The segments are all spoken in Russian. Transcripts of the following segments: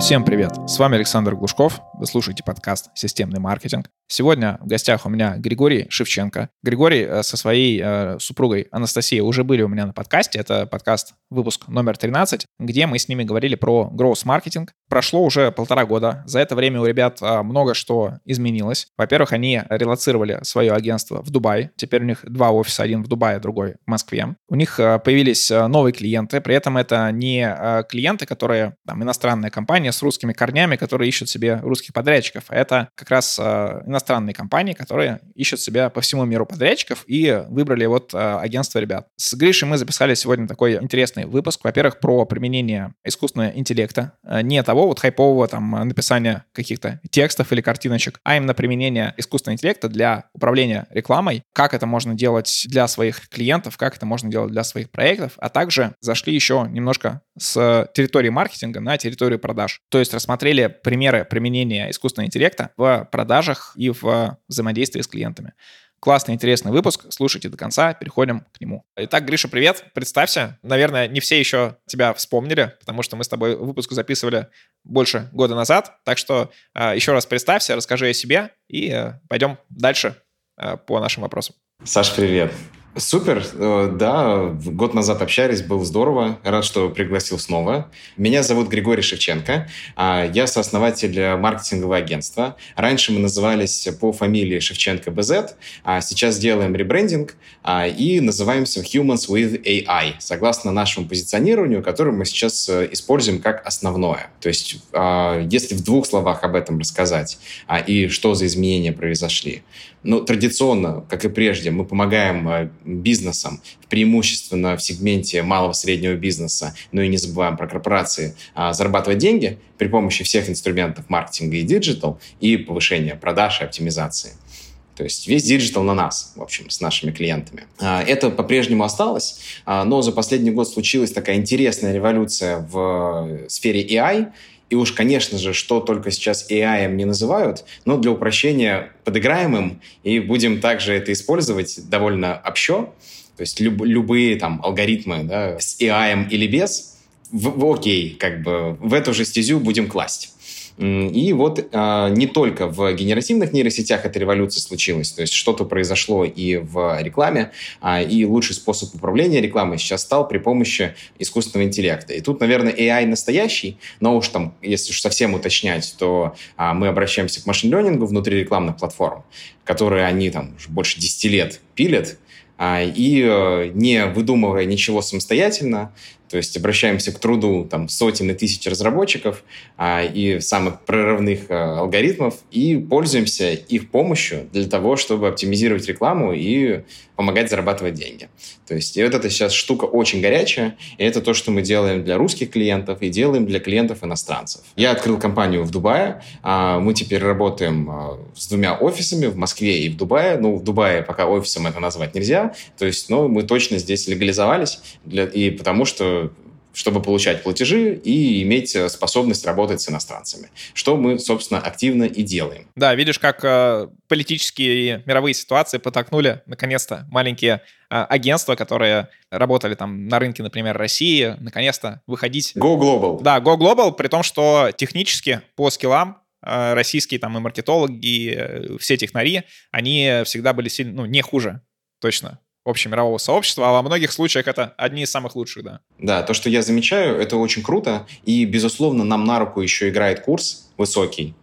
Всем привет! С вами Александр Глушков. Вы слушаете подкаст «Системный маркетинг». Сегодня в гостях у меня Григорий Шевченко. Григорий э, со своей э, супругой Анастасией уже были у меня на подкасте. Это подкаст выпуск номер 13, где мы с ними говорили про гроус-маркетинг. Прошло уже полтора года. За это время у ребят э, много что изменилось. Во-первых, они релацировали свое агентство в Дубай. Теперь у них два офиса, один в Дубае, другой в Москве. У них э, появились новые клиенты. При этом это не клиенты, которые там иностранная компания с русскими корнями, которые ищут себе русских подрядчиков. А это как раз э, иностранные компании, которые ищут себя по всему миру подрядчиков и выбрали вот э, агентство ребят. С Гришей мы записали сегодня такой интересный выпуск. Во-первых, про применение искусственного интеллекта. Не того вот хайпового там написания каких-то текстов или картиночек, а именно применение искусственного интеллекта для управления рекламой. Как это можно делать для своих клиентов, как это можно делать для своих проектов. А также зашли еще немножко с территории маркетинга на территорию продаж. То есть рассмотрели примеры применения искусственного интеллекта в продажах и в взаимодействии с клиентами. Классный, интересный выпуск. Слушайте до конца, переходим к нему. Итак, Гриша, привет. Представься. Наверное, не все еще тебя вспомнили, потому что мы с тобой выпуск записывали больше года назад. Так что э, еще раз представься, расскажи о себе и э, пойдем дальше э, по нашим вопросам. Саш, привет. Супер, э, да, год назад общались, было здорово, рад, что пригласил снова. Меня зовут Григорий Шевченко, а я сооснователь маркетингового агентства. Раньше мы назывались по фамилии Шевченко БЗ, а сейчас делаем ребрендинг а, и называемся Humans with AI, согласно нашему позиционированию, которое мы сейчас э, используем как основное. То есть, если в двух словах об этом рассказать, и что за изменения произошли. Ну, традиционно, как и прежде, мы помогаем э, бизнесам, преимущественно в сегменте малого среднего бизнеса, но и не забываем про корпорации, а, зарабатывать деньги при помощи всех инструментов маркетинга и digital и повышения продаж и оптимизации. То есть весь digital на нас, в общем, с нашими клиентами. А, это по-прежнему осталось, а, но за последний год случилась такая интересная революция в сфере AI, и уж, конечно же, что только сейчас AI не называют, но для упрощения подыграем им и будем также это использовать довольно общо. То есть люб, любые там алгоритмы да, с AI или без, в, в окей, как бы в эту же стезю будем класть. И вот а, не только в генеративных нейросетях эта революция случилась, то есть что-то произошло и в рекламе, а, и лучший способ управления рекламой сейчас стал при помощи искусственного интеллекта. И тут, наверное, AI настоящий, но уж там, если уж совсем уточнять, то а, мы обращаемся к машин-лернингу внутри рекламных платформ, которые они там уже больше 10 лет пилят, и э, не выдумывая ничего самостоятельно, то есть обращаемся к труду там, сотен и тысяч разработчиков а, и самых прорывных а, алгоритмов и пользуемся их помощью для того, чтобы оптимизировать рекламу и помогать зарабатывать деньги. То есть и вот эта сейчас штука очень горячая, и это то, что мы делаем для русских клиентов и делаем для клиентов иностранцев. Я открыл компанию в Дубае, а, мы теперь работаем а, с двумя офисами в Москве и в Дубае. Ну, в Дубае пока офисом это назвать нельзя, то есть, но мы точно здесь легализовались, для, и потому что чтобы получать платежи и иметь э, способность работать с иностранцами, что мы, собственно, активно и делаем. Да, видишь, как э, политические и мировые ситуации подтолкнули, наконец-то, маленькие э, агентства, которые работали там на рынке, например, России, наконец-то выходить... Go Global. Да, Go Global, при том, что технически по скиллам э, российские там и маркетологи, и все технари, они всегда были сильно, ну, не хуже, точно, общемирового сообщества, а во многих случаях это одни из самых лучших, да. Да, то, что я замечаю, это очень круто, и, безусловно, нам на руку еще играет курс высокий,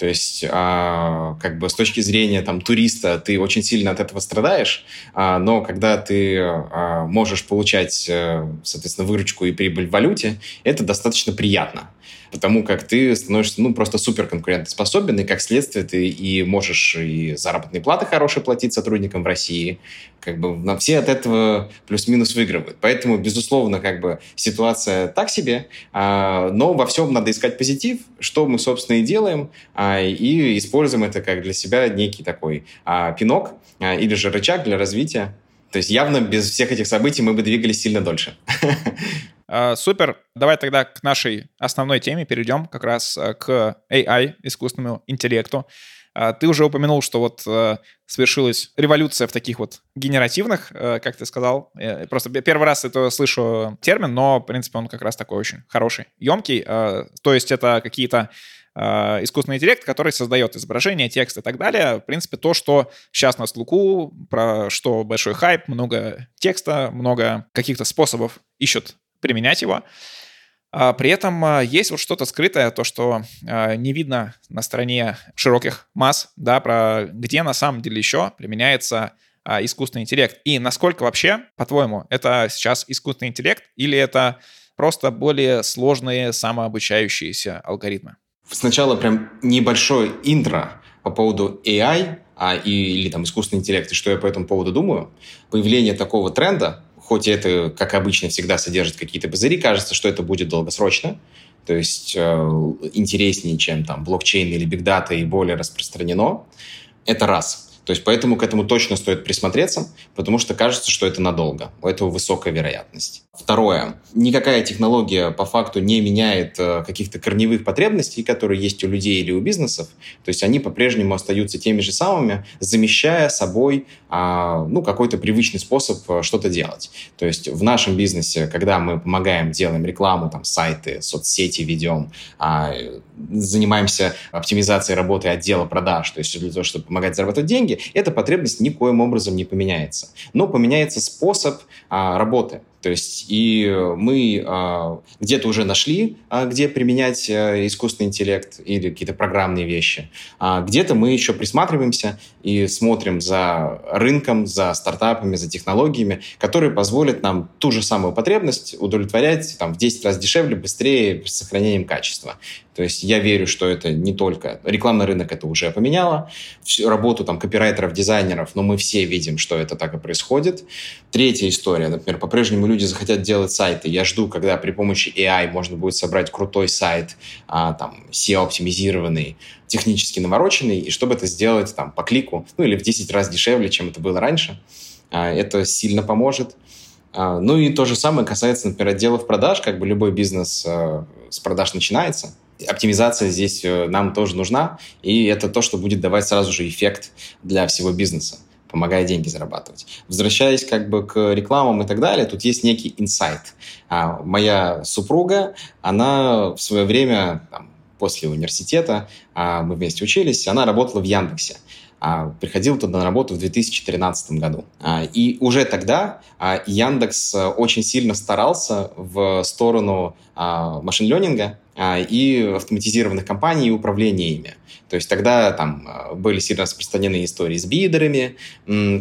то есть, а, как бы с точки зрения там туриста, ты очень сильно от этого страдаешь, а, но когда ты а, можешь получать, а, соответственно, выручку и прибыль в валюте, это достаточно приятно потому как ты становишься, ну, просто супер конкурентоспособен, и как следствие ты и можешь и заработные платы хорошие платить сотрудникам в России, как бы на все от этого плюс-минус выигрывают. Поэтому, безусловно, как бы ситуация так себе, а, но во всем надо искать позитив, что мы, собственно, и делаем, а, и используем это как для себя некий такой а, пинок а, или же рычаг для развития. То есть явно без всех этих событий мы бы двигались сильно дольше. А, супер. Давай тогда к нашей основной теме перейдем, как раз э, к AI, искусственному интеллекту. А, ты уже упомянул, что вот э, свершилась революция в таких вот генеративных, э, как ты сказал. Просто первый раз это слышу термин, но, в принципе, он как раз такой очень хороший, емкий. То есть это какие-то искусственный интеллект, который создает изображение, текст и так далее. В принципе, то, что сейчас на слуху, про что большой хайп, много текста, много каких-то способов ищут применять его. А при этом а, есть вот что-то скрытое, то, что а, не видно на стороне широких масс, да, про где на самом деле еще применяется искусственный интеллект. И насколько вообще, по-твоему, это сейчас искусственный интеллект или это просто более сложные самообучающиеся алгоритмы? Сначала прям небольшое интро по поводу AI а, или там искусственный интеллект, и что я по этому поводу думаю. Появление такого тренда хоть это, как обычно, всегда содержит какие-то пузыри, кажется, что это будет долгосрочно, то есть э, интереснее, чем там блокчейн или бигдата и более распространено. Это раз. То есть поэтому к этому точно стоит присмотреться, потому что кажется, что это надолго. У этого высокая вероятность. Второе. Никакая технология по факту не меняет э, каких-то корневых потребностей, которые есть у людей или у бизнесов. То есть они по-прежнему остаются теми же самыми, замещая собой а, ну, какой-то привычный способ э, что-то делать. То есть в нашем бизнесе, когда мы помогаем, делаем рекламу, там, сайты, соцсети ведем, а, занимаемся оптимизацией работы отдела продаж, то есть для того, чтобы помогать зарабатывать деньги, эта потребность никоим образом не поменяется. Но поменяется способ а, работы. То есть и мы а, где-то уже нашли, а, где применять а, искусственный интеллект или какие-то программные вещи. А где-то мы еще присматриваемся и смотрим за рынком, за стартапами, за технологиями, которые позволят нам ту же самую потребность удовлетворять там, в 10 раз дешевле, быстрее, с сохранением качества. То есть я верю, что это не только... Рекламный рынок это уже поменяло. Всю работу там копирайтеров, дизайнеров, но мы все видим, что это так и происходит. Третья история. Например, по-прежнему люди захотят делать сайты. Я жду, когда при помощи AI можно будет собрать крутой сайт, а, там, SEO-оптимизированный, технически навороченный, и чтобы это сделать там по клику, ну или в 10 раз дешевле, чем это было раньше. А, это сильно поможет. А, ну и то же самое касается, например, отделов продаж. Как бы любой бизнес а, с продаж начинается оптимизация здесь э, нам тоже нужна, и это то, что будет давать сразу же эффект для всего бизнеса помогая деньги зарабатывать. Возвращаясь как бы к рекламам и так далее, тут есть некий инсайт. А, моя супруга, она в свое время, там, после университета, а, мы вместе учились, она работала в Яндексе. А, приходил туда на работу в 2013 году. А, и уже тогда а, Яндекс э, очень сильно старался в сторону машин-ленинга и автоматизированных компаний и управления ими. То есть тогда там были сильно распространены истории с бидерами,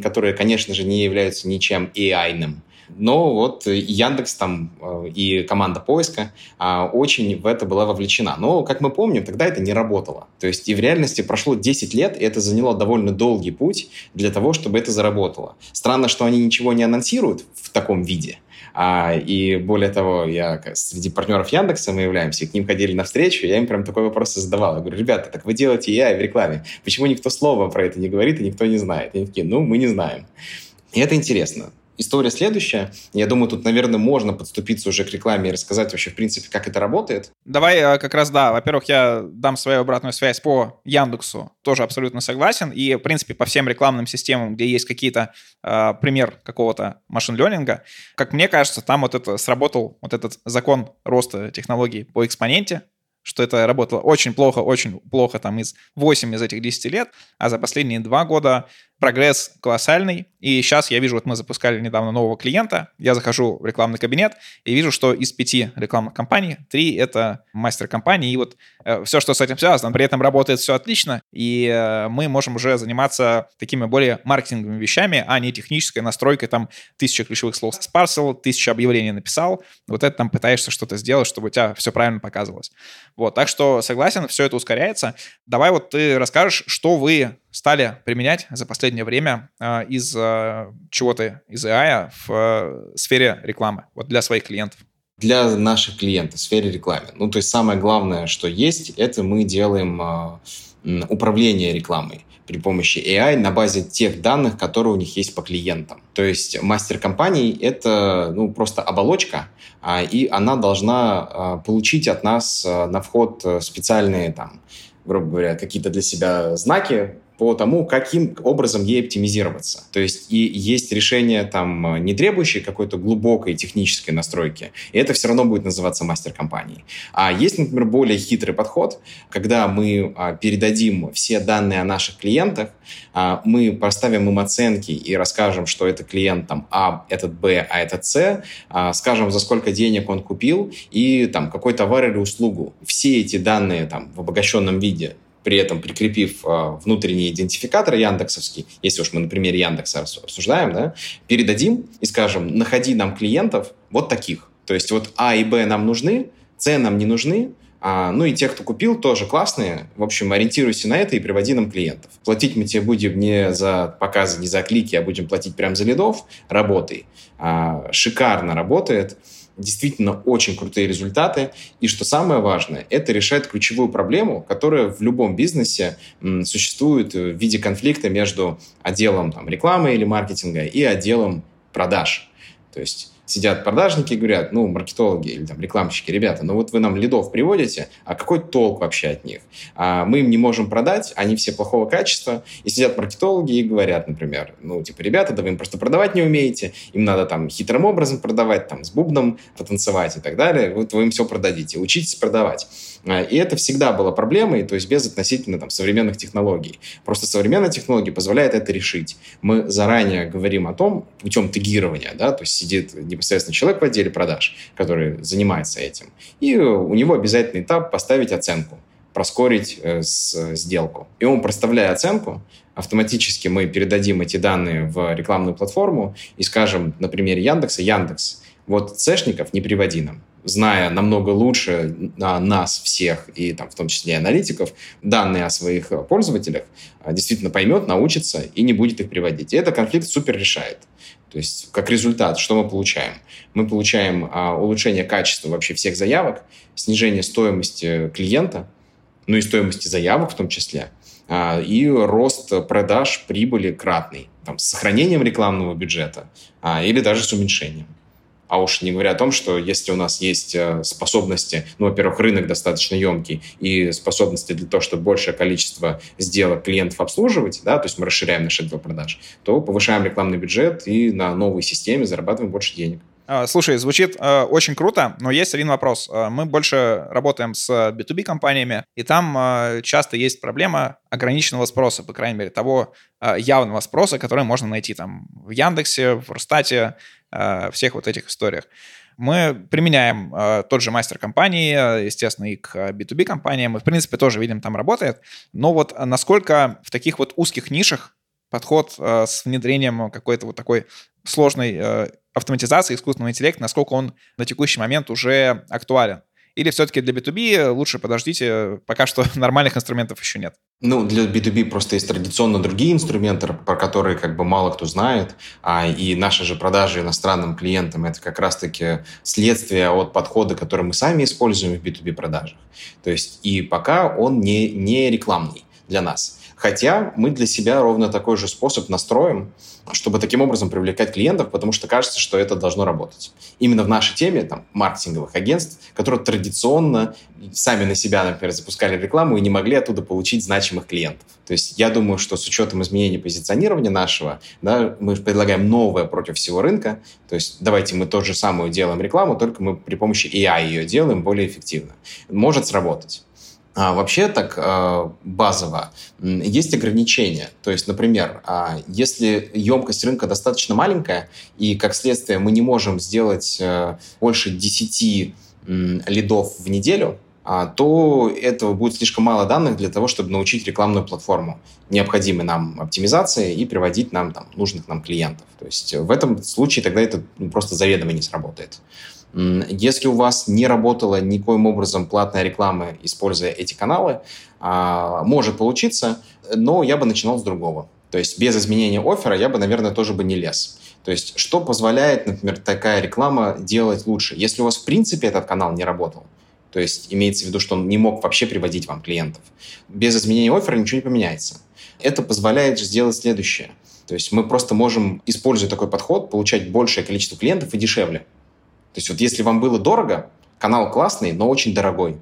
которые, конечно же, не являются ничем AI-ным. Но вот Яндекс там э, и команда поиска а, очень в это была вовлечена. Но, как мы помним, тогда это не работало. То есть и в реальности прошло 10 лет, и это заняло довольно долгий путь для того, чтобы это заработало. Странно, что они ничего не анонсируют в таком виде. А, и более того, я среди партнеров Яндекса мы являемся, к ним ходили на встречу, я им прям такой вопрос задавал. Я говорю, ребята, так вы делаете я в рекламе. Почему никто слова про это не говорит и никто не знает? И они такие, ну, мы не знаем. И это интересно. История следующая. Я думаю, тут, наверное, можно подступиться уже к рекламе и рассказать вообще, в принципе, как это работает. Давай э, как раз, да. Во-первых, я дам свою обратную связь по Яндексу. Тоже абсолютно согласен. И, в принципе, по всем рекламным системам, где есть какие-то э, пример какого-то машин-ленинга, как мне кажется, там вот это сработал вот этот закон роста технологий по экспоненте, что это работало очень плохо, очень плохо там из 8 из этих 10 лет, а за последние два года прогресс колоссальный. И сейчас я вижу, вот мы запускали недавно нового клиента, я захожу в рекламный кабинет и вижу, что из пяти рекламных компаний три — это мастер-компании, и вот э, все, что с этим связано, при этом работает все отлично, и э, мы можем уже заниматься такими более маркетинговыми вещами, а не технической настройкой, там, тысяча ключевых слов спарсил, тысяча объявлений написал, вот это там пытаешься что-то сделать, чтобы у тебя все правильно показывалось. Вот, так что согласен, все это ускоряется. Давай вот ты расскажешь, что вы стали применять за последнее время э, из э, чего-то, из AI в э, сфере рекламы, вот для своих клиентов? Для наших клиентов в сфере рекламы. Ну, то есть самое главное, что есть, это мы делаем э, управление рекламой при помощи AI на базе тех данных, которые у них есть по клиентам. То есть мастер компаний — это ну, просто оболочка, а, и она должна а, получить от нас а, на вход специальные там, грубо говоря, какие-то для себя знаки, по тому, каким образом ей оптимизироваться. То есть и есть решение там не требующие какой-то глубокой технической настройки, и это все равно будет называться мастер-компанией. А есть, например, более хитрый подход, когда мы а, передадим все данные о наших клиентах, а, мы поставим им оценки и расскажем, что это клиент там А, этот Б, а этот С, а, скажем, за сколько денег он купил и там какой товар или услугу. Все эти данные там в обогащенном виде при этом прикрепив э, внутренний идентификатор яндексовский, если уж мы на примере Яндекса обсуждаем, да, передадим и скажем, находи нам клиентов вот таких. То есть вот А и Б нам нужны, С нам не нужны, а, ну и те, кто купил, тоже классные. В общем, ориентируйся на это и приводи нам клиентов. Платить мы тебе будем не за показы, не за клики, а будем платить прямо за лидов. Работай. А, шикарно работает действительно очень крутые результаты. И что самое важное, это решает ключевую проблему, которая в любом бизнесе существует в виде конфликта между отделом там, рекламы или маркетинга и отделом продаж. То есть сидят продажники и говорят, ну, маркетологи или там рекламщики, ребята, ну вот вы нам лидов приводите, а какой толк вообще от них? А мы им не можем продать, они все плохого качества, и сидят маркетологи и говорят, например, ну, типа, ребята, да вы им просто продавать не умеете, им надо там хитрым образом продавать, там, с бубном потанцевать и так далее, вот вы им все продадите, учитесь продавать. А, и это всегда было проблемой, то есть без относительно там, современных технологий. Просто современная технология позволяет это решить. Мы заранее говорим о том, путем тегирования, да, то есть сидит непосредственно человек в отделе продаж, который занимается этим, и у него обязательный этап поставить оценку, проскорить э, с, сделку. И он, проставляя оценку, автоматически мы передадим эти данные в рекламную платформу и скажем на примере Яндекса, Яндекс, вот цешников не приводи нам зная намного лучше нас всех, и там, в том числе и аналитиков, данные о своих пользователях, а, действительно поймет, научится и не будет их приводить. И это конфликт супер решает. То есть, как результат, что мы получаем? Мы получаем а, улучшение качества вообще всех заявок, снижение стоимости клиента, ну и стоимости заявок в том числе, а, и рост продаж прибыли кратный, там, с сохранением рекламного бюджета а, или даже с уменьшением. А уж не говоря о том, что если у нас есть э, способности, ну, во-первых, рынок достаточно емкий и способности для того, чтобы большее количество сделок клиентов обслуживать, да, то есть мы расширяем наш отдел продаж, то повышаем рекламный бюджет и на новой системе зарабатываем больше денег. А, слушай, звучит э, очень круто, но есть один вопрос. Э, мы больше работаем с B2B компаниями, и там э, часто есть проблема ограниченного спроса, по крайней мере, того э, явного спроса, который можно найти там в Яндексе, в Рустате, всех вот этих историях. Мы применяем э, тот же мастер компании, естественно, и к B2B компаниям, и, в принципе, тоже видим, там работает. Но вот насколько в таких вот узких нишах подход э, с внедрением какой-то вот такой сложной э, автоматизации искусственного интеллекта, насколько он на текущий момент уже актуален. Или все-таки для B2B лучше подождите, пока что нормальных инструментов еще нет? Ну, для B2B просто есть традиционно другие инструменты, про которые как бы мало кто знает, а, и наши же продажи иностранным клиентам это как раз-таки следствие от подхода, который мы сами используем в B2B продажах. То есть и пока он не, не рекламный для нас. Хотя мы для себя ровно такой же способ настроим, чтобы таким образом привлекать клиентов, потому что кажется, что это должно работать. Именно в нашей теме там, маркетинговых агентств, которые традиционно сами на себя, например, запускали рекламу и не могли оттуда получить значимых клиентов. То есть я думаю, что с учетом изменения позиционирования нашего, да, мы предлагаем новое против всего рынка. То есть давайте мы то же самое делаем рекламу, только мы при помощи AI ее делаем более эффективно. Может сработать. А, вообще так а, базово есть ограничения. То есть, например, а, если емкость рынка достаточно маленькая, и как следствие мы не можем сделать а, больше 10 лидов в неделю, а, то этого будет слишком мало данных для того, чтобы научить рекламную платформу необходимой нам оптимизации и приводить нам там, нужных нам клиентов. То есть в этом случае тогда это ну, просто заведомо не сработает. Если у вас не работала никоим образом платная реклама, используя эти каналы, а, может получиться, но я бы начинал с другого. То есть без изменения оффера я бы, наверное, тоже бы не лез. То есть что позволяет, например, такая реклама делать лучше? Если у вас в принципе этот канал не работал, то есть имеется в виду, что он не мог вообще приводить вам клиентов, без изменения оффера ничего не поменяется. Это позволяет сделать следующее. То есть мы просто можем, используя такой подход, получать большее количество клиентов и дешевле. То есть вот если вам было дорого, канал классный, но очень дорогой.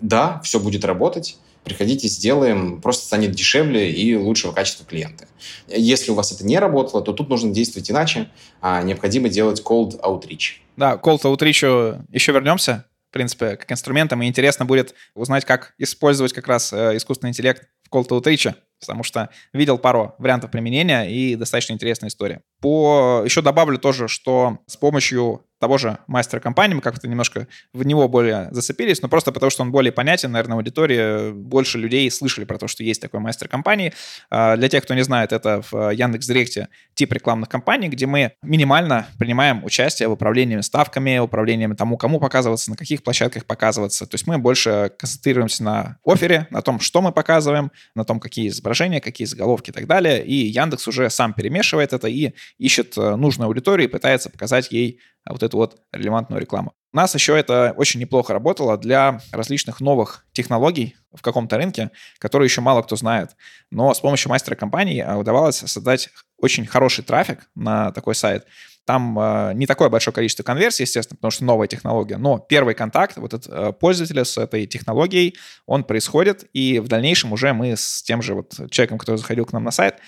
Да, все будет работать, приходите, сделаем, просто станет дешевле и лучшего качества клиента. Если у вас это не работало, то тут нужно действовать иначе, а необходимо делать cold outreach. Да, cold outreach еще вернемся, в принципе, как инструментом, и интересно будет узнать, как использовать как раз э, искусственный интеллект в cold outreach потому что видел пару вариантов применения и достаточно интересная история. По... Еще добавлю тоже, что с помощью того же мастера компании, мы как-то немножко в него более зацепились, но просто потому, что он более понятен, наверное, аудитории больше людей слышали про то, что есть такой мастер компании. А, для тех, кто не знает, это в Яндекс.Директе тип рекламных кампаний, где мы минимально принимаем участие в управлении ставками, управлении тому, кому показываться, на каких площадках показываться. То есть мы больше концентрируемся на офере, на том, что мы показываем, на том, какие изображения, какие заголовки и так далее. И Яндекс уже сам перемешивает это и ищет э, нужную аудиторию и пытается показать ей а вот эту вот релевантную рекламу. У нас еще это очень неплохо работало для различных новых технологий в каком-то рынке, которые еще мало кто знает. Но с помощью мастера компании а, удавалось создать очень хороший трафик на такой сайт. Там э, не такое большое количество конверсий, естественно, потому что новая технология, но первый контакт вот этот, э, пользователя с этой технологией, он происходит, и в дальнейшем уже мы с тем же вот человеком, который заходил к нам на сайт,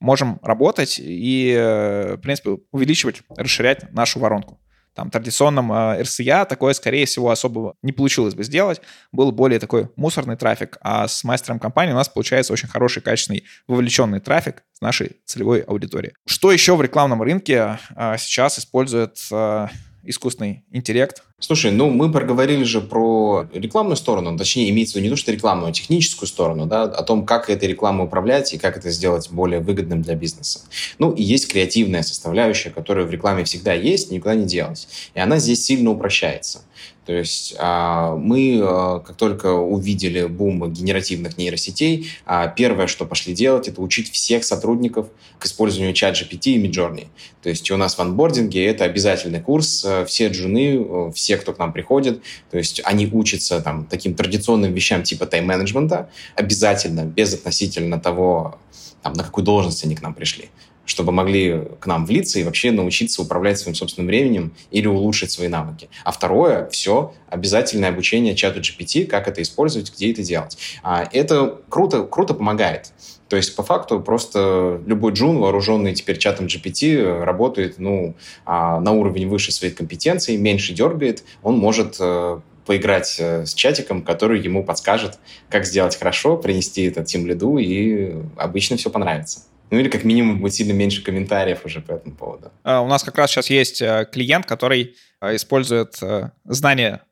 можем работать и, э, в принципе, увеличивать, расширять нашу воронку. Там традиционном э, RCA такое, скорее всего, особо не получилось бы сделать. Был более такой мусорный трафик, а с мастером компании у нас получается очень хороший, качественный, вовлеченный трафик с нашей целевой аудитории. Что еще в рекламном рынке э, сейчас использует э, искусственный интеллект. Слушай, ну мы проговорили же про рекламную сторону, точнее имеется в виду не то, что рекламную, а техническую сторону, да, о том, как этой рекламой управлять и как это сделать более выгодным для бизнеса. Ну и есть креативная составляющая, которая в рекламе всегда есть, никуда не делась. И она здесь сильно упрощается. То есть а, мы, а, как только увидели бум генеративных нейросетей, а, первое, что пошли делать, это учить всех сотрудников к использованию чат GPT и Midjourney. То есть у нас в анбординге это обязательный курс. Все джуны, все, кто к нам приходит, то есть они учатся там, таким традиционным вещам типа тайм-менеджмента обязательно, без относительно того, там, на какую должность они к нам пришли чтобы могли к нам влиться и вообще научиться управлять своим собственным временем или улучшить свои навыки. А второе, все, обязательное обучение чату GPT, как это использовать, где это делать. А это круто, круто помогает. То есть, по факту, просто любой джун, вооруженный теперь чатом GPT, работает ну, а, на уровень выше своих компетенций, меньше дергает, он может э, поиграть э, с чатиком, который ему подскажет, как сделать хорошо, принести этот тем лиду, и обычно все понравится. Ну или как минимум будет сильно меньше комментариев уже по этому поводу. А, у нас как раз сейчас есть э, клиент, который э, использует э, знания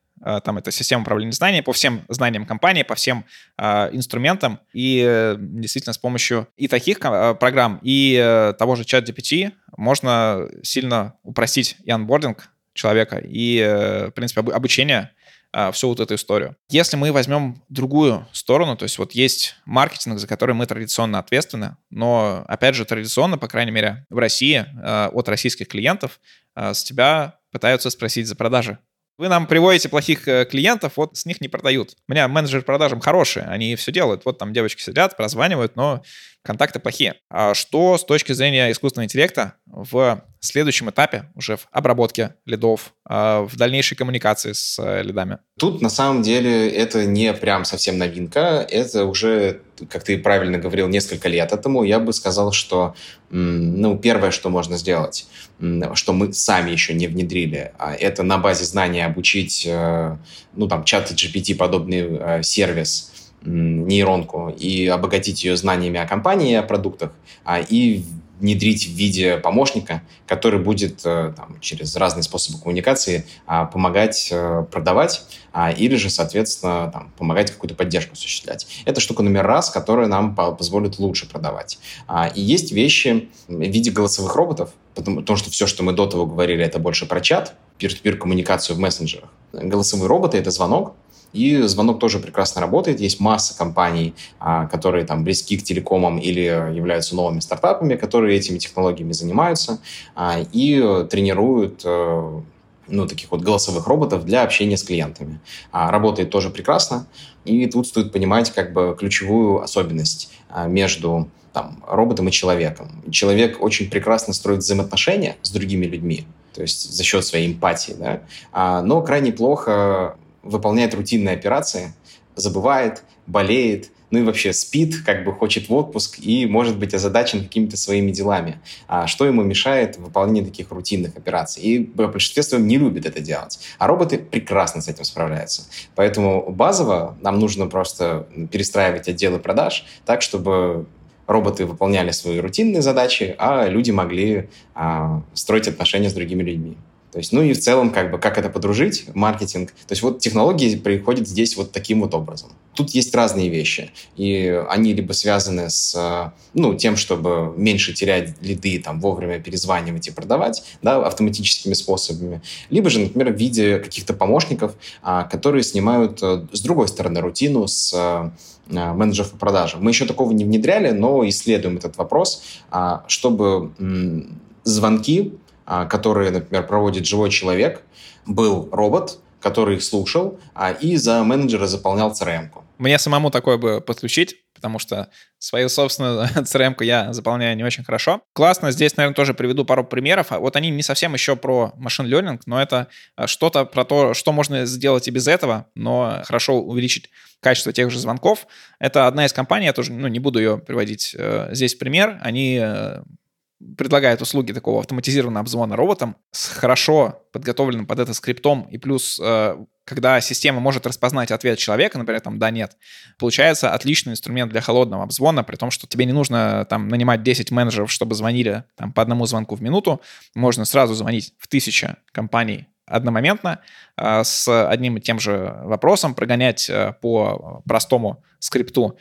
там это система управления знаниями по всем знаниям компании, по всем инструментам. И действительно с помощью и таких программ, и того же чат GPT можно сильно упростить и анбординг человека, и, в принципе, об, обучение а, всю вот эту историю. Если мы возьмем другую сторону, то есть вот есть маркетинг, за который мы традиционно ответственны, но, опять же, традиционно, по крайней мере, в России а, от российских клиентов а, с тебя пытаются спросить за продажи. Вы нам приводите плохих э, клиентов, вот с них не продают. У меня менеджер продажам хорошие, они все делают. Вот там девочки сидят, прозванивают, но контакты плохие. А что с точки зрения искусственного интеллекта в следующем этапе, уже в обработке лидов, а, в дальнейшей коммуникации с э, лидами? Тут на самом деле это не прям совсем новинка, это уже, как ты правильно говорил, несколько лет этому. Я бы сказал, что ну, первое, что можно сделать, что мы сами еще не внедрили, а, это на базе знания обучить, э, ну, там, чат GPT подобный э, сервис, нейронку и обогатить ее знаниями о компании о продуктах, а, и внедрить в виде помощника, который будет э, там, через разные способы коммуникации а, помогать э, продавать а, или же, соответственно, там, помогать какую-то поддержку осуществлять. Это штука номер раз, которая нам позволит лучше продавать. И есть вещи в виде голосовых роботов, потому, что все, что мы до того говорили, это больше про чат, peer-to-peer коммуникацию в мессенджерах. Голосовые роботы — это звонок, и звонок тоже прекрасно работает. Есть масса компаний, а, которые там близки к телекомам или являются новыми стартапами, которые этими технологиями занимаются а, и тренируют э, ну, таких вот голосовых роботов для общения с клиентами. А, работает тоже прекрасно. И тут стоит понимать как бы ключевую особенность между там, роботом и человеком. Человек очень прекрасно строит взаимоотношения с другими людьми, то есть за счет своей эмпатии, да, но крайне плохо выполняет рутинные операции, забывает, болеет, ну и вообще спит, как бы хочет в отпуск и может быть озадачен какими-то своими делами. А что ему мешает в выполнении таких рутинных операций? И большинство своем не любит это делать. А роботы прекрасно с этим справляются. Поэтому базово нам нужно просто перестраивать отделы продаж так, чтобы роботы выполняли свои рутинные задачи, а люди могли а, строить отношения с другими людьми. То есть, ну и в целом, как бы, как это подружить, маркетинг. То есть вот технологии приходят здесь вот таким вот образом. Тут есть разные вещи, и они либо связаны с, ну, тем, чтобы меньше терять лиды, там, вовремя перезванивать и продавать, да, автоматическими способами, либо же, например, в виде каких-то помощников, а, которые снимают э, с другой стороны рутину с а, менеджеров по продажам. Мы еще такого не внедряли, но исследуем этот вопрос, а, чтобы звонки которые, например, проводит живой человек, был робот, который их слушал, а, и за менеджера заполнял CRM-ку. Мне самому такое бы подключить, потому что свою собственную CRM-ку я заполняю не очень хорошо. Классно, здесь, наверное, тоже приведу пару примеров. Вот они не совсем еще про машин learning, но это а, что-то про то, что можно сделать и без этого, но хорошо увеличить качество тех же звонков. Это одна из компаний, я тоже ну, не буду ее приводить э, здесь пример. Они э, предлагает услуги такого автоматизированного обзвона роботом с хорошо подготовленным под это скриптом, и плюс, э, когда система может распознать ответ человека, например, там «да», «нет», получается отличный инструмент для холодного обзвона, при том, что тебе не нужно там нанимать 10 менеджеров, чтобы звонили там по одному звонку в минуту, можно сразу звонить в тысячи компаний одномоментно э, с одним и тем же вопросом, прогонять э, по простому скрипту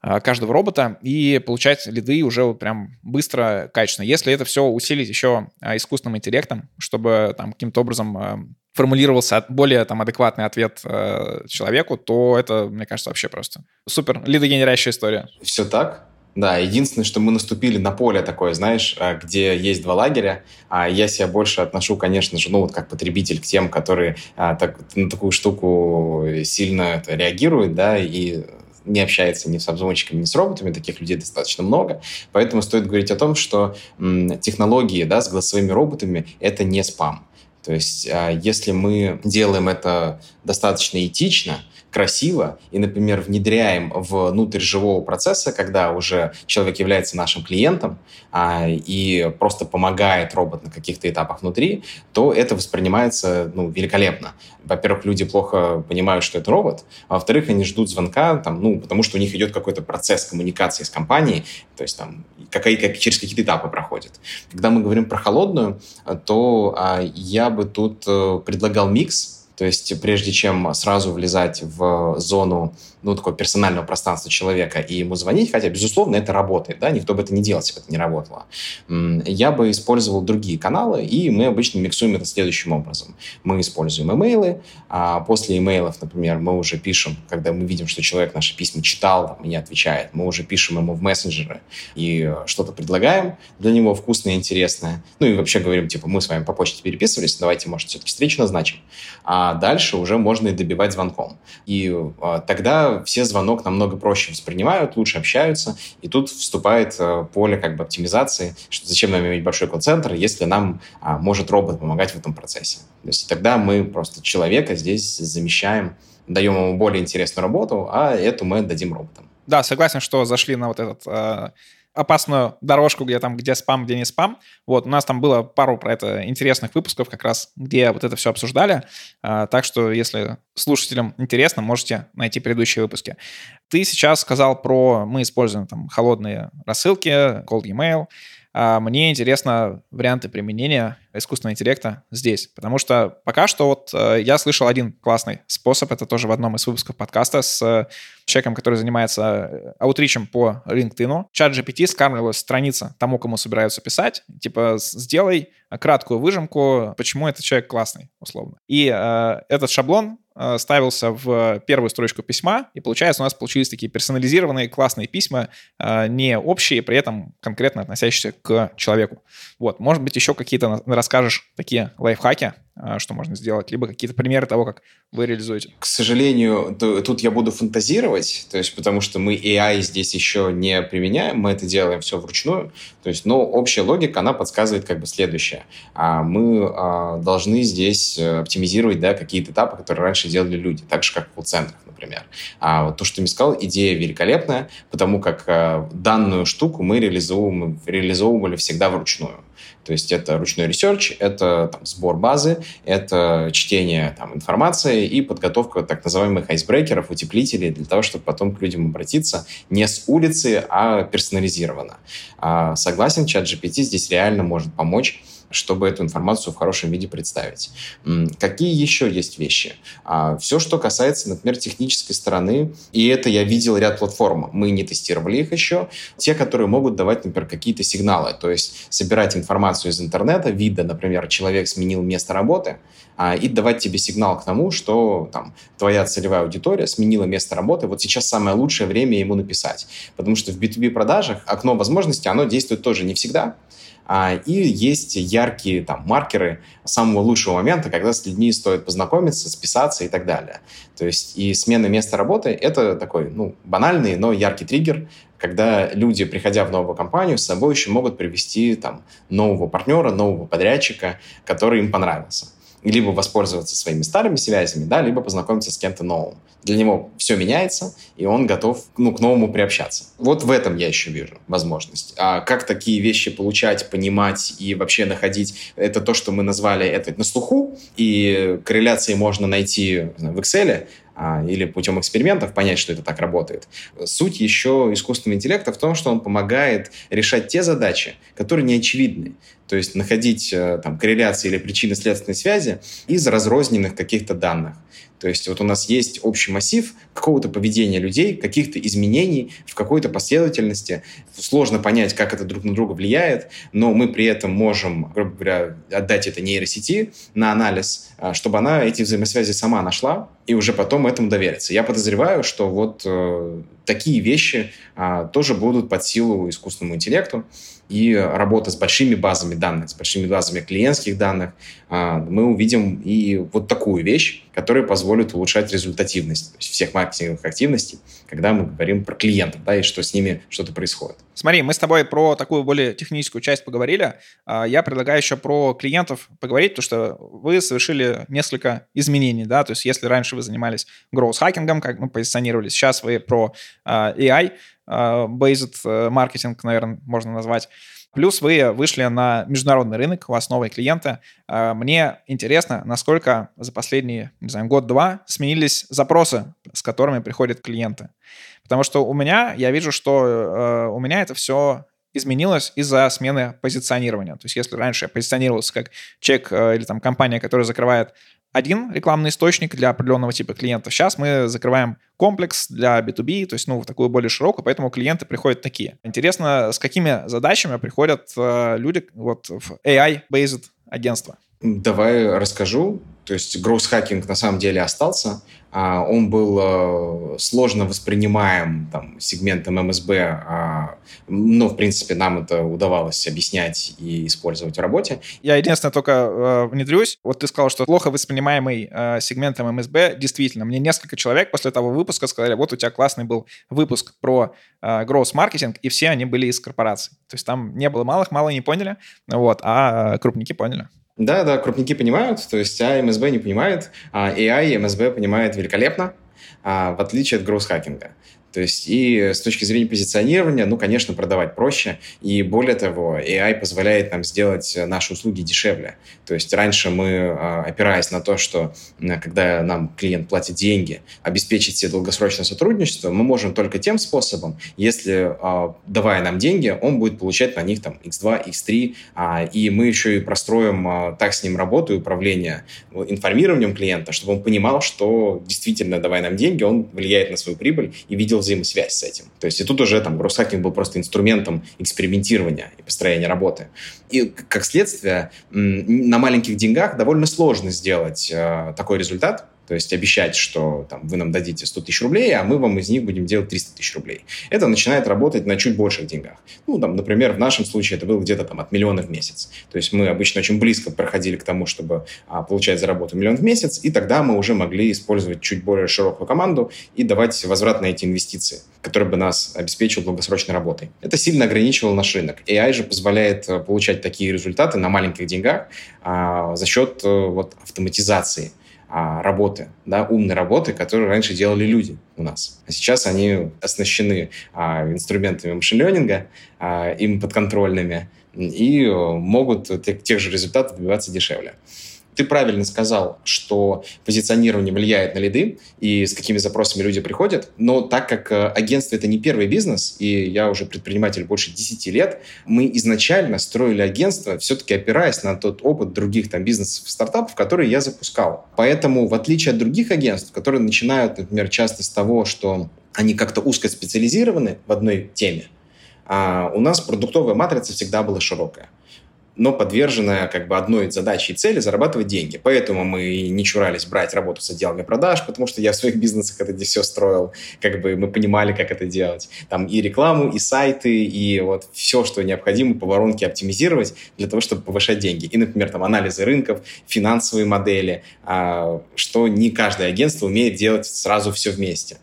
каждого робота и получать лиды уже прям быстро, качественно. Если это все усилить еще а, искусственным интеллектом, чтобы там каким-то образом а, формулировался более там адекватный ответ человеку, то это, мне кажется, вообще просто супер лидогенерящая история. Все так. Да, единственное, что мы наступили на поле такое, знаешь, где есть два лагеря. А я себя больше отношу, конечно же, ну вот как потребитель к тем, которые так, на такую штуку сильно это, реагируют, да, и не общается ни с обзвонщиками, ни с роботами, таких людей достаточно много. Поэтому стоит говорить о том, что технологии да, с голосовыми роботами — это не спам. То есть, а, если мы делаем это достаточно этично, красиво и, например, внедряем внутрь живого процесса, когда уже человек является нашим клиентом а, и просто помогает робот на каких-то этапах внутри, то это воспринимается ну, великолепно. Во-первых, люди плохо понимают, что это робот, а во-вторых, они ждут звонка, там, ну, потому что у них идет какой-то процесс коммуникации с компанией, то есть там как, как, через какие-то этапы проходит. Когда мы говорим про холодную, то а, я бы тут а, предлагал микс, то есть прежде чем сразу влезать в зону ну, такого персонального пространства человека и ему звонить, хотя, безусловно, это работает, да, никто бы это не делал, если бы это не работало. Я бы использовал другие каналы, и мы обычно миксуем это следующим образом. Мы используем имейлы, а после имейлов, например, мы уже пишем, когда мы видим, что человек наши письма читал там, и не отвечает, мы уже пишем ему в мессенджеры и что-то предлагаем для него вкусное интересное. Ну и вообще говорим, типа, мы с вами по почте переписывались, давайте, может, все-таки встречу назначим. А дальше уже можно и добивать звонком. И а, тогда все звонок намного проще воспринимают, лучше общаются, и тут вступает э, поле как бы оптимизации, что зачем нам иметь большой колл-центр, если нам а, может робот помогать в этом процессе. То есть тогда мы просто человека здесь замещаем, даем ему более интересную работу, а эту мы дадим роботам. Да, согласен, что зашли на вот этот э, опасную дорожку, где там, где спам, где не спам. Вот, у нас там было пару про это интересных выпусков как раз, где вот это все обсуждали. А, так что, если слушателям интересно, можете найти предыдущие выпуски. Ты сейчас сказал про... Мы используем там холодные рассылки, cold email. А мне интересно варианты применения искусственного интеллекта здесь, потому что пока что вот э, я слышал один классный способ, это тоже в одном из выпусков подкаста с э, человеком, который занимается э, аутричем по LinkedIn. Чат GPT скармливает страница тому, кому собираются писать, типа сделай краткую выжимку, почему этот человек классный, условно. И э, этот шаблон Э, ставился в первую строчку письма, и получается у нас получились такие персонализированные классные письма, э, не общие, при этом конкретно относящиеся к человеку. Вот, может быть, еще какие-то расскажешь такие лайфхаки, что можно сделать, либо какие-то примеры того, как вы реализуете? К сожалению, тут я буду фантазировать, то есть потому что мы AI здесь еще не применяем, мы это делаем все вручную, то есть, но общая логика, она подсказывает как бы следующее. А Мы должны здесь э, оптимизировать да, какие-то этапы, которые раньше делали люди, так же, как в колл-центрах, например. А вот то, что ты мне сказал, идея великолепная, потому как э, данную штуку мы реализовываем, реализовывали всегда вручную. То есть это ручной research, это там, сбор базы, это чтение там, информации и подготовка так называемых icebreaker ов, утеплителей для того, чтобы потом к людям обратиться не с улицы, а персонализированно. А, согласен, ChatGPT здесь реально может помочь чтобы эту информацию в хорошем виде представить. Какие еще есть вещи? А, Все, что касается, например, технической стороны, и это я видел ряд платформ, мы не тестировали их еще, те, которые могут давать, например, какие-то сигналы, то есть собирать информацию из интернета, вида, например, человек сменил место работы, а, и давать тебе сигнал к тому, что там твоя целевая аудитория сменила место работы, вот сейчас самое лучшее время ему написать. Потому что в B2B продажах окно возможностей, оно действует тоже не всегда. А, и есть яркие там, маркеры самого лучшего момента, когда с людьми стоит познакомиться, списаться и так далее. То есть и смена места работы — это такой ну, банальный, но яркий триггер, когда люди, приходя в новую компанию, с собой еще могут привести там, нового партнера, нового подрядчика, который им понравился либо воспользоваться своими старыми связями, да, либо познакомиться с кем-то новым. Для него все меняется, и он готов ну, к новому приобщаться. Вот в этом я еще вижу возможность. А как такие вещи получать, понимать и вообще находить, это то, что мы назвали это на слуху, и корреляции можно найти в Excel, а, или путем экспериментов понять, что это так работает. Суть еще искусственного интеллекта в том, что он помогает решать те задачи, которые не очевидны. То есть находить э, там, корреляции или причины следственной связи из разрозненных каких-то данных. То есть вот у нас есть общий массив какого-то поведения людей, каких-то изменений в какой-то последовательности. Сложно понять, как это друг на друга влияет, но мы при этом можем, грубо говоря, отдать это нейросети на анализ, а, чтобы она эти взаимосвязи сама нашла и уже потом этому довериться. Я подозреваю, что вот э, такие вещи э, тоже будут под силу искусственному интеллекту и работа с большими базами данных, с большими базами клиентских данных, а, мы увидим и вот такую вещь, которая позволит улучшать результативность всех маркетинговых активностей, когда мы говорим про клиентов, да, и что с ними что-то происходит. Смотри, мы с тобой про такую более техническую часть поговорили. А, я предлагаю еще про клиентов поговорить, потому что вы совершили несколько изменений, да, то есть если раньше вы занимались growth-хакингом, как мы позиционировали, сейчас вы про а, AI, based э, маркетинг, наверное, можно назвать. Плюс вы вышли на международный рынок, у вас новые клиенты. А, мне интересно, насколько за последние, не знаю, год-два сменились запросы, с которыми приходят клиенты. Потому что у меня, я вижу, что э, у меня это все изменилось из-за смены позиционирования. То есть если раньше я позиционировался как человек э, или там компания, которая закрывает один рекламный источник для определенного типа клиентов. Сейчас мы закрываем комплекс для B2B, то есть, ну, такую более широкую, поэтому клиенты приходят такие. Интересно, с какими задачами приходят э, люди вот в AI-based агентство? Давай расскажу. То есть growth hacking на самом деле остался. А, он был э, сложно воспринимаем там, сегментом МСБ, а, но, в принципе, нам это удавалось объяснять и использовать в работе. Я единственное только э, внедрюсь. Вот ты сказал, что плохо воспринимаемый э, сегментом МСБ. Действительно, мне несколько человек после того выпуска сказали, вот у тебя классный был выпуск про growth маркетинг, и все они были из корпораций. То есть там не было малых, малые не поняли, вот, а крупники поняли. Да, да, крупники понимают, то есть а МСБ не понимает, а AI и МСБ понимает великолепно, а, в отличие от гроусс-хакинга. То есть и с точки зрения позиционирования, ну, конечно, продавать проще. И более того, AI позволяет нам сделать наши услуги дешевле. То есть раньше мы, а, опираясь на то, что когда нам клиент платит деньги, обеспечить себе долгосрочное сотрудничество, мы можем только тем способом, если, а, давая нам деньги, он будет получать на них там X2, X3, а, и мы еще и простроим так с ним работу и управление информированием клиента, чтобы он понимал, что действительно, давая нам деньги, он влияет на свою прибыль и видел видел взаимосвязь с этим. То есть и тут уже там гроссхакинг был просто инструментом экспериментирования и построения работы. И как следствие на маленьких деньгах довольно сложно сделать э, такой результат, То есть обещать, что там, вы нам дадите 100 тысяч рублей, а мы вам из них будем делать 300 тысяч рублей. Это начинает работать на чуть больших деньгах. Ну, там, например, в нашем случае это было где-то там от миллиона в месяц. То есть мы обычно очень близко проходили к тому, чтобы а, получать за работу миллион в месяц, и тогда мы уже могли использовать чуть более широкую команду и давать возврат на эти инвестиции, который бы нас обеспечил долгосрочной работой. Это сильно ограничивало наш рынок. AI же позволяет э, получать такие результаты на маленьких деньгах а, за счет э, вот, автоматизации работы, да, умной работы, которую раньше делали люди у нас. А сейчас они оснащены а, инструментами машин-ленинга, а, им подконтрольными, и э, могут тех, тех же результатов добиваться дешевле. Ты правильно сказал, что позиционирование влияет на лиды и с какими запросами люди приходят, но так как э, агентство — это не первый бизнес, и я уже предприниматель больше 10 лет, мы изначально строили агентство, все-таки опираясь на тот опыт других там бизнесов, стартапов, которые я запускал. Поэтому, в отличие от других агентств, которые начинают, например, часто с того, что они как-то узко специализированы в одной теме, а у нас продуктовая матрица всегда была широкая но подверженная как бы одной задаче и цели – зарабатывать деньги. Поэтому мы не чурались брать работу с отделами продаж, потому что я в своих бизнесах это все строил, как бы мы понимали, как это делать. Там и рекламу, и сайты, и вот все, что необходимо по воронке оптимизировать для того, чтобы повышать деньги. И, например, там анализы рынков, финансовые модели, а, что не каждое агентство умеет делать сразу все вместе.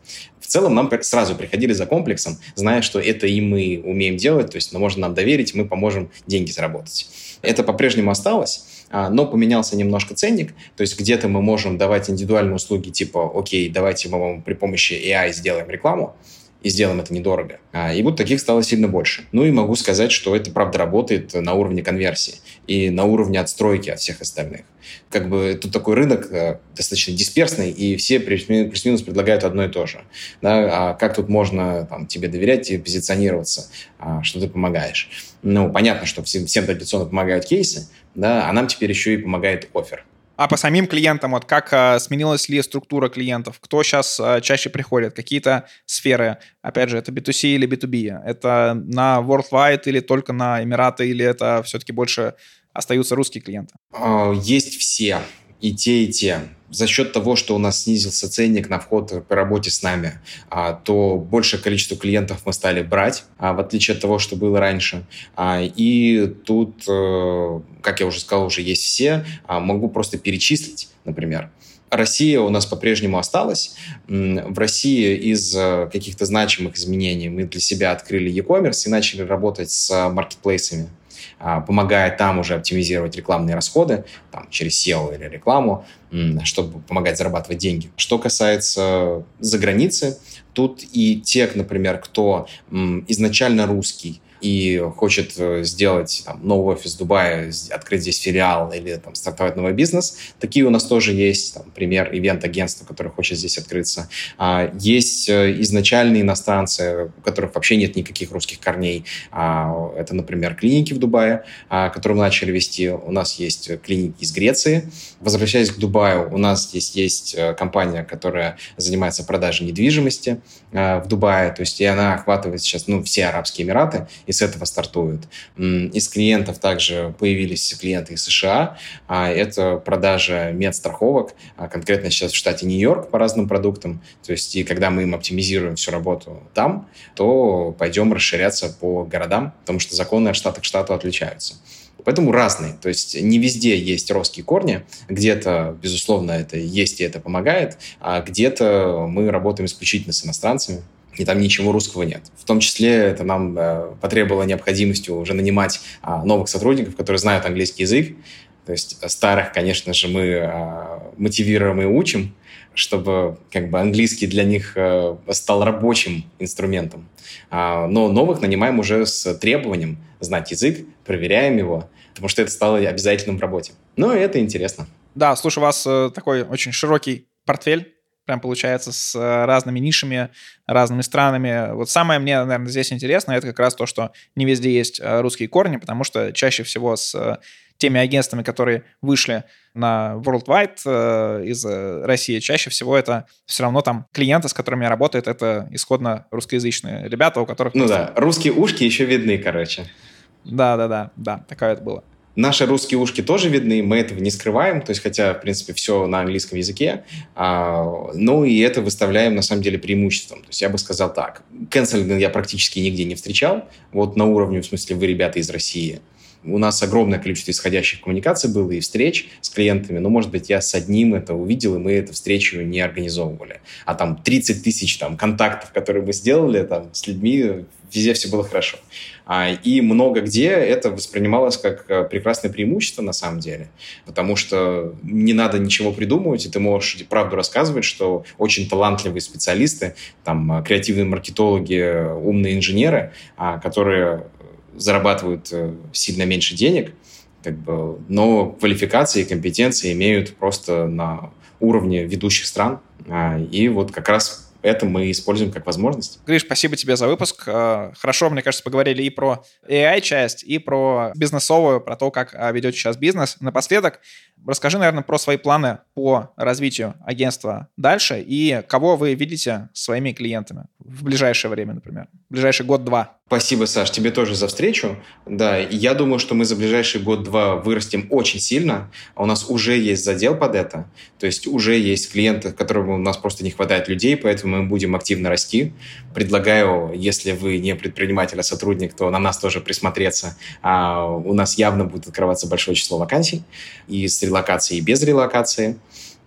В целом нам сразу приходили за комплексом, зная, что это и мы умеем делать, то есть ну, можно нам доверить, мы поможем деньги заработать. Это по-прежнему осталось, а, но поменялся немножко ценник, то есть где-то мы можем давать индивидуальные услуги типа, окей, давайте мы вам при помощи AI сделаем рекламу, и сделаем это недорого. А, и вот таких стало сильно больше. Ну и могу сказать, что это правда работает на уровне конверсии и на уровне отстройки от всех остальных. Как бы тут такой рынок э, достаточно дисперсный, и все плюс-минус предлагают одно и то же. Да? А как тут можно там, тебе доверять и позиционироваться, а, что ты помогаешь? Ну, понятно, что всем, всем традиционно помогают кейсы, да, а нам теперь еще и помогает офер. А по самим клиентам, вот как а, сменилась ли структура клиентов? Кто сейчас а, чаще приходит? Какие-то сферы? Опять же, это B2C или B2B? Это на Worldwide или только на Эмираты? Или это все-таки больше остаются русские клиенты? А, есть все и те, и те. За счет того, что у нас снизился ценник на вход по работе с нами, а, то большее количество клиентов мы стали брать, а, в отличие от того, что было раньше. И тут, э, как я уже сказал, уже есть все. Могу просто перечислить, например. Россия у нас по-прежнему осталась. В России из э, каких-то значимых изменений мы для себя открыли e-commerce и начали работать с маркетплейсами. А, помогая там уже оптимизировать рекламные расходы там, через SEO или рекламу, чтобы помогать зарабатывать деньги. Что касается заграницы, тут и тех, например, кто изначально русский, и хочет э, сделать там, новый офис в Дубае, открыть здесь филиал или там, стартовать новый бизнес, такие у нас тоже есть. Там, пример ивент-агентства, которое хочет здесь открыться. А, есть э, изначальные иностранцы, у которых вообще нет никаких русских корней. А, это, например, клиники в Дубае, а, которые мы начали вести. У нас есть клиники из Греции. Возвращаясь к Дубаю, у нас здесь есть э, компания, которая занимается продажей недвижимости в Дубае. То есть и она охватывает сейчас ну, все Арабские Эмираты и с этого стартуют. Из клиентов также появились клиенты из США. А это продажа медстраховок, а конкретно сейчас в штате Нью-Йорк по разным продуктам. То есть и когда мы им оптимизируем всю работу там, то пойдем расширяться по городам, потому что законы от штата к штату отличаются. Поэтому разные. То есть не везде есть русские корни. Где-то, безусловно, это есть и это помогает, а где-то мы работаем исключительно с иностранцами и там ничего русского нет. В том числе это нам э, потребовало необходимостью уже нанимать а, новых сотрудников, которые знают английский язык. То есть старых, конечно же, мы а, мотивируем и учим, чтобы как бы английский для них а, стал рабочим инструментом. А, но новых нанимаем уже с требованием знать язык, проверяем его, потому что это стало обязательным в работе. Ну, и это интересно. Да, слушай, у вас э, такой очень широкий портфель прям получается с э, разными нишами, разными странами. Вот самое мне, наверное, здесь интересно, это как раз то, что не везде есть э, русские корни, потому что чаще всего с э, теми агентствами, которые вышли на Worldwide из России, чаще всего это все равно там клиенты, с которыми я работаю, это исходно русскоязычные ребята, у которых... Ну просто... да, русские ушки еще видны, короче. Да-да-да, да, такое это было. Наши русские ушки тоже видны, мы этого не скрываем, то есть хотя, в принципе, все на английском языке, а, ну и это выставляем на самом деле преимуществом. То есть я бы сказал так, кэнселинга я практически нигде не встречал, вот на уровне, в смысле, вы ребята из России – у нас огромное количество исходящих коммуникаций было и встреч с клиентами, но, может быть, я с одним это увидел, и мы эту встречу не организовывали. А там 30 тысяч там, контактов, которые мы сделали там, с людьми, везде все было хорошо. А, и много где это воспринималось как э, прекрасное преимущество на самом деле, потому что не надо ничего придумывать, и ты можешь правду рассказывать, что очень талантливые специалисты, там, креативные маркетологи, умные инженеры, а, которые зарабатывают э, сильно меньше денег, как бы, но квалификации и компетенции имеют просто на уровне ведущих стран. А, и вот как раз это мы используем как возможность. Гриш, спасибо тебе за выпуск. Э, хорошо, мне кажется, поговорили и про AI-часть, и про бизнесовую, про то, как э, ведете сейчас бизнес. Напоследок, расскажи, наверное, про свои планы по развитию агентства дальше и кого вы видите своими клиентами в ближайшее время, например, в ближайший год-два. Спасибо, Саш, тебе тоже за встречу. Да, я думаю, что мы за ближайший год-два вырастем очень сильно. У нас уже есть задел под это. То есть уже есть клиенты, которым у нас просто не хватает людей, поэтому мы будем активно расти. Предлагаю, если вы не предприниматель, а сотрудник, то на нас тоже присмотреться. А у нас явно будет открываться большое число вакансий и с релокацией, и без релокации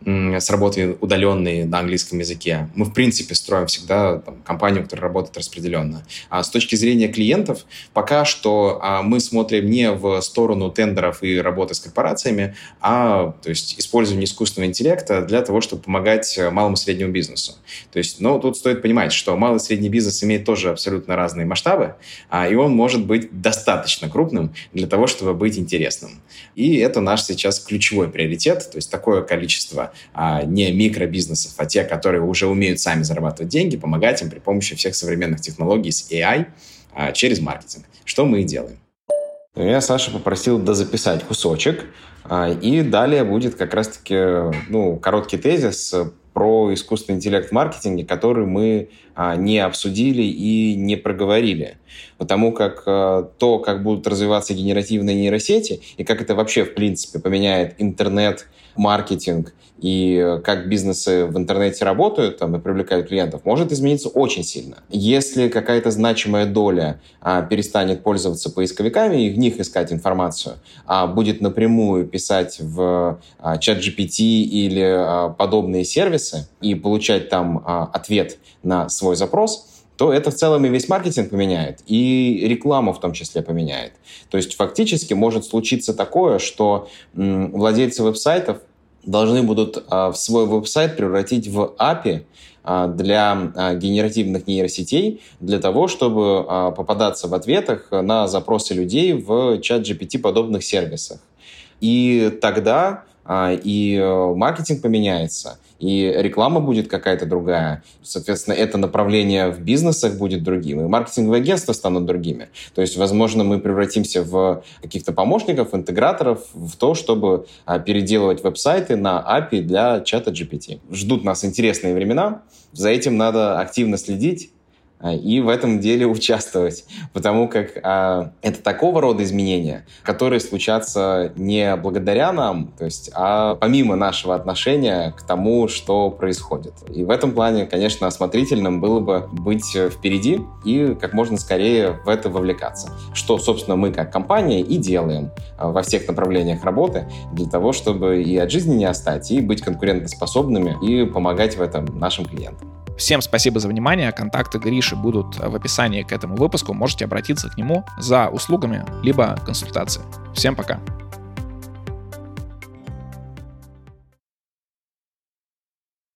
с работой удаленной на английском языке. Мы, в принципе, строим всегда там, компанию, которая работает распределенно. А с точки зрения клиентов, пока что а, мы смотрим не в сторону тендеров и работы с корпорациями, а то есть, использование искусственного интеллекта для того, чтобы помогать малому и среднему бизнесу. То есть, ну, тут стоит понимать, что малый и средний бизнес имеет тоже абсолютно разные масштабы, а, и он может быть достаточно крупным для того, чтобы быть интересным. И это наш сейчас ключевой приоритет, то есть такое количество а, не микробизнесов, а те, которые уже умеют сами зарабатывать деньги, помогать им при помощи всех современных технологий с AI а, через маркетинг. Что мы и делаем. Я Саша попросил дозаписать кусочек, а, и далее будет как раз-таки ну, короткий тезис про искусственный интеллект в маркетинге, который мы не обсудили и не проговорили. Потому как а, то, как будут развиваться генеративные нейросети и как это вообще, в принципе, поменяет интернет, маркетинг и как бизнесы в интернете работают там, и привлекают клиентов, может измениться очень сильно. Если какая-то значимая доля а, перестанет пользоваться поисковиками и в них искать информацию, а будет напрямую писать в а, чат GPT или а, подобные сервисы и получать там а, ответ на свой запрос, то это в целом и весь маркетинг поменяет, и рекламу в том числе поменяет. То есть фактически может случиться такое, что владельцы веб-сайтов должны будут а, в свой веб-сайт превратить в API а, для а, генеративных нейросетей, для того, чтобы попадаться в ответах на запросы людей в чат GPT подобных сервисах. И тогда и э, маркетинг поменяется, и реклама будет какая-то другая. Соответственно, это направление в бизнесах будет другим, и маркетинговые агентства станут другими. То есть, возможно, мы превратимся в каких-то помощников, интеграторов в то, чтобы а, переделывать веб-сайты на API для чата GPT. Ждут нас интересные времена, за этим надо активно следить, и в этом деле участвовать, потому как а, это такого рода изменения, которые случатся не благодаря нам, то есть, а помимо нашего отношения к тому, что происходит. И в этом плане, конечно, осмотрительным было бы быть впереди и как можно скорее в это вовлекаться, что, собственно, мы как компания и делаем а, во всех направлениях работы для того, чтобы и от жизни не остать, и быть конкурентоспособными, и помогать в этом нашим клиентам. Всем спасибо за внимание. Контакты Гриши будут в описании к этому выпуску. Можете обратиться к нему за услугами либо консультацией. Всем пока.